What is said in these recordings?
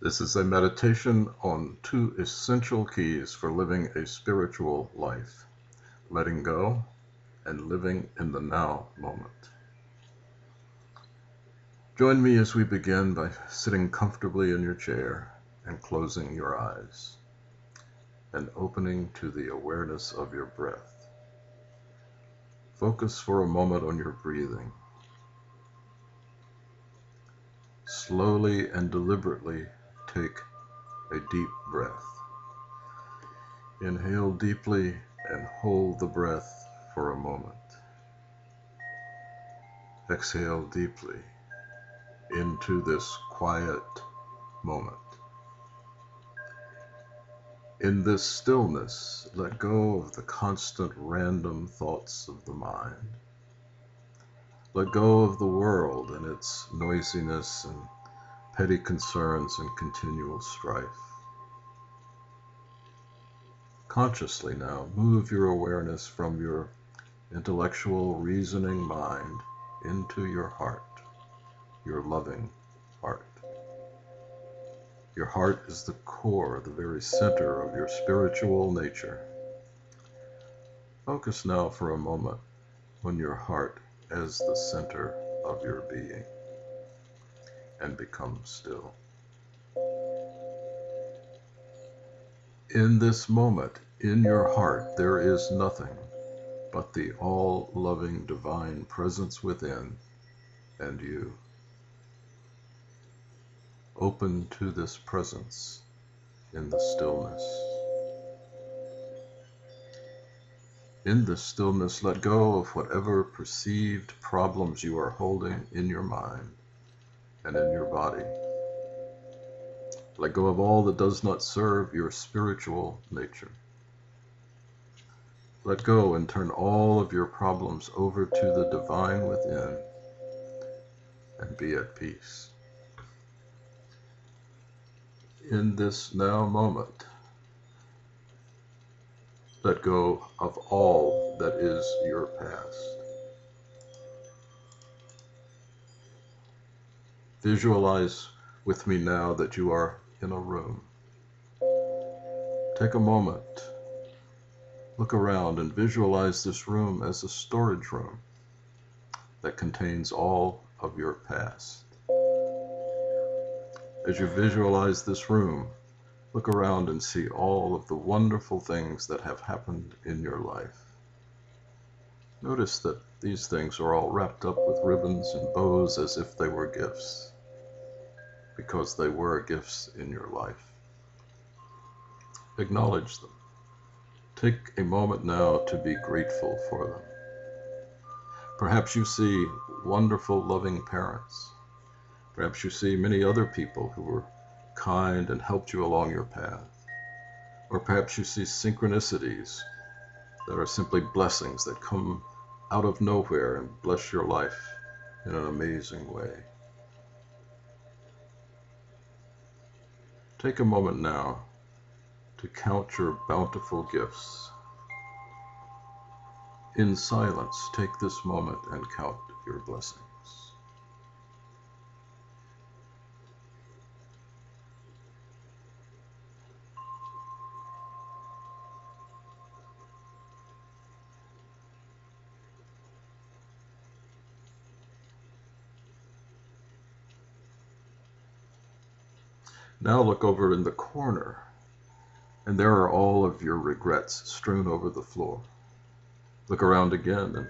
This is a meditation on two essential keys for living a spiritual life letting go and living in the now moment. Join me as we begin by sitting comfortably in your chair and closing your eyes and opening to the awareness of your breath. Focus for a moment on your breathing. Slowly and deliberately take a deep breath. Inhale deeply and hold the breath for a moment. Exhale deeply into this quiet moment. In this stillness, let go of the constant random thoughts of the mind. Let go of the world and its noisiness and petty concerns and continual strife. Consciously now, move your awareness from your intellectual reasoning mind into your heart, your loving heart. Your heart is the core, the very center of your spiritual nature. Focus now for a moment on your heart as the center of your being and become still. In this moment, in your heart, there is nothing but the all loving divine presence within and you open to this presence in the stillness. In the stillness, let go of whatever perceived problems you are holding in your mind and in your body. Let go of all that does not serve your spiritual nature. Let go and turn all of your problems over to the divine within and be at peace in this now moment. Let go of all that is your past. Visualize with me now that you are in a room. Take a moment, look around, and visualize this room as a storage room that contains all of your past. As you visualize this room, look around and see all of the wonderful things that have happened in your life. Notice that these things are all wrapped up with ribbons and bows as if they were gifts, because they were gifts in your life. Acknowledge them. Take a moment now to be grateful for them. Perhaps you see wonderful, loving parents Perhaps you see many other people who were kind and helped you along your path. Or perhaps you see synchronicities that are simply blessings that come out of nowhere and bless your life in an amazing way. Take a moment now to count your bountiful gifts. In silence, take this moment and count your blessings. Now look over in the corner, and there are all of your regrets strewn over the floor. Look around again and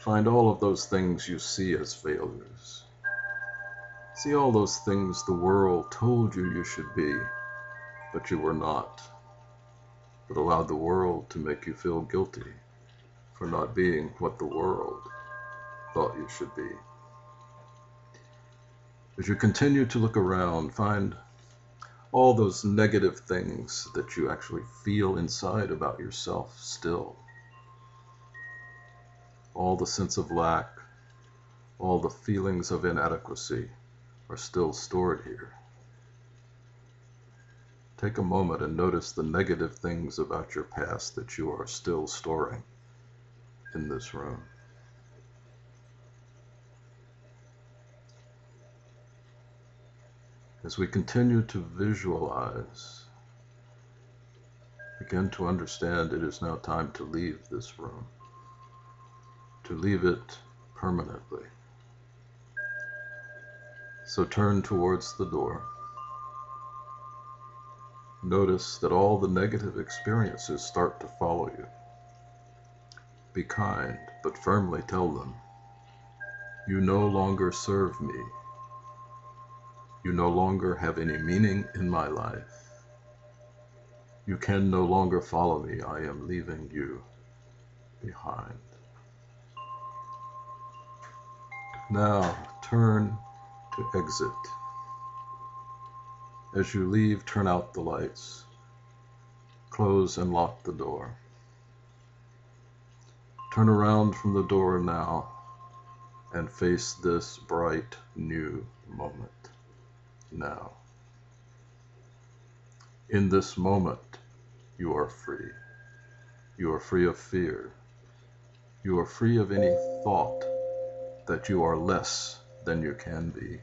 find all of those things you see as failures. See all those things the world told you you should be, but you were not, but allowed the world to make you feel guilty for not being what the world thought you should be. As you continue to look around, find all those negative things that you actually feel inside about yourself still. All the sense of lack, all the feelings of inadequacy are still stored here. Take a moment and notice the negative things about your past that you are still storing in this room. As we continue to visualize, begin to understand it is now time to leave this room, to leave it permanently. So turn towards the door. Notice that all the negative experiences start to follow you. Be kind, but firmly tell them, You no longer serve me. You no longer have any meaning in my life. You can no longer follow me. I am leaving you behind. Now turn to exit. As you leave, turn out the lights. Close and lock the door. Turn around from the door now and face this bright new moment now. In this moment, you are free. You are free of fear. You are free of any thought that you are less than you can be.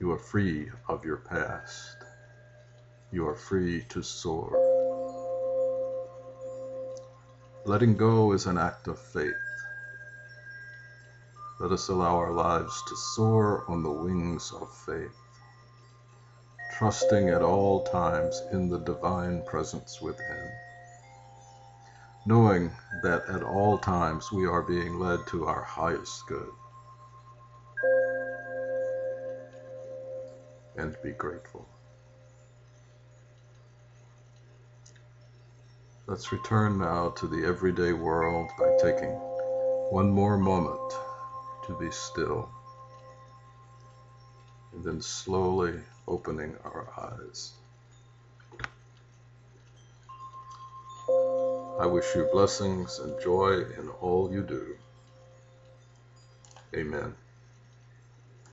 You are free of your past. You are free to soar. Letting go is an act of faith. Let us allow our lives to soar on the wings of faith, trusting at all times in the divine presence within, knowing that at all times we are being led to our highest good. And be grateful. Let's return now to the everyday world by taking one more moment to be still and then slowly opening our eyes. I wish you blessings and joy in all you do. Amen.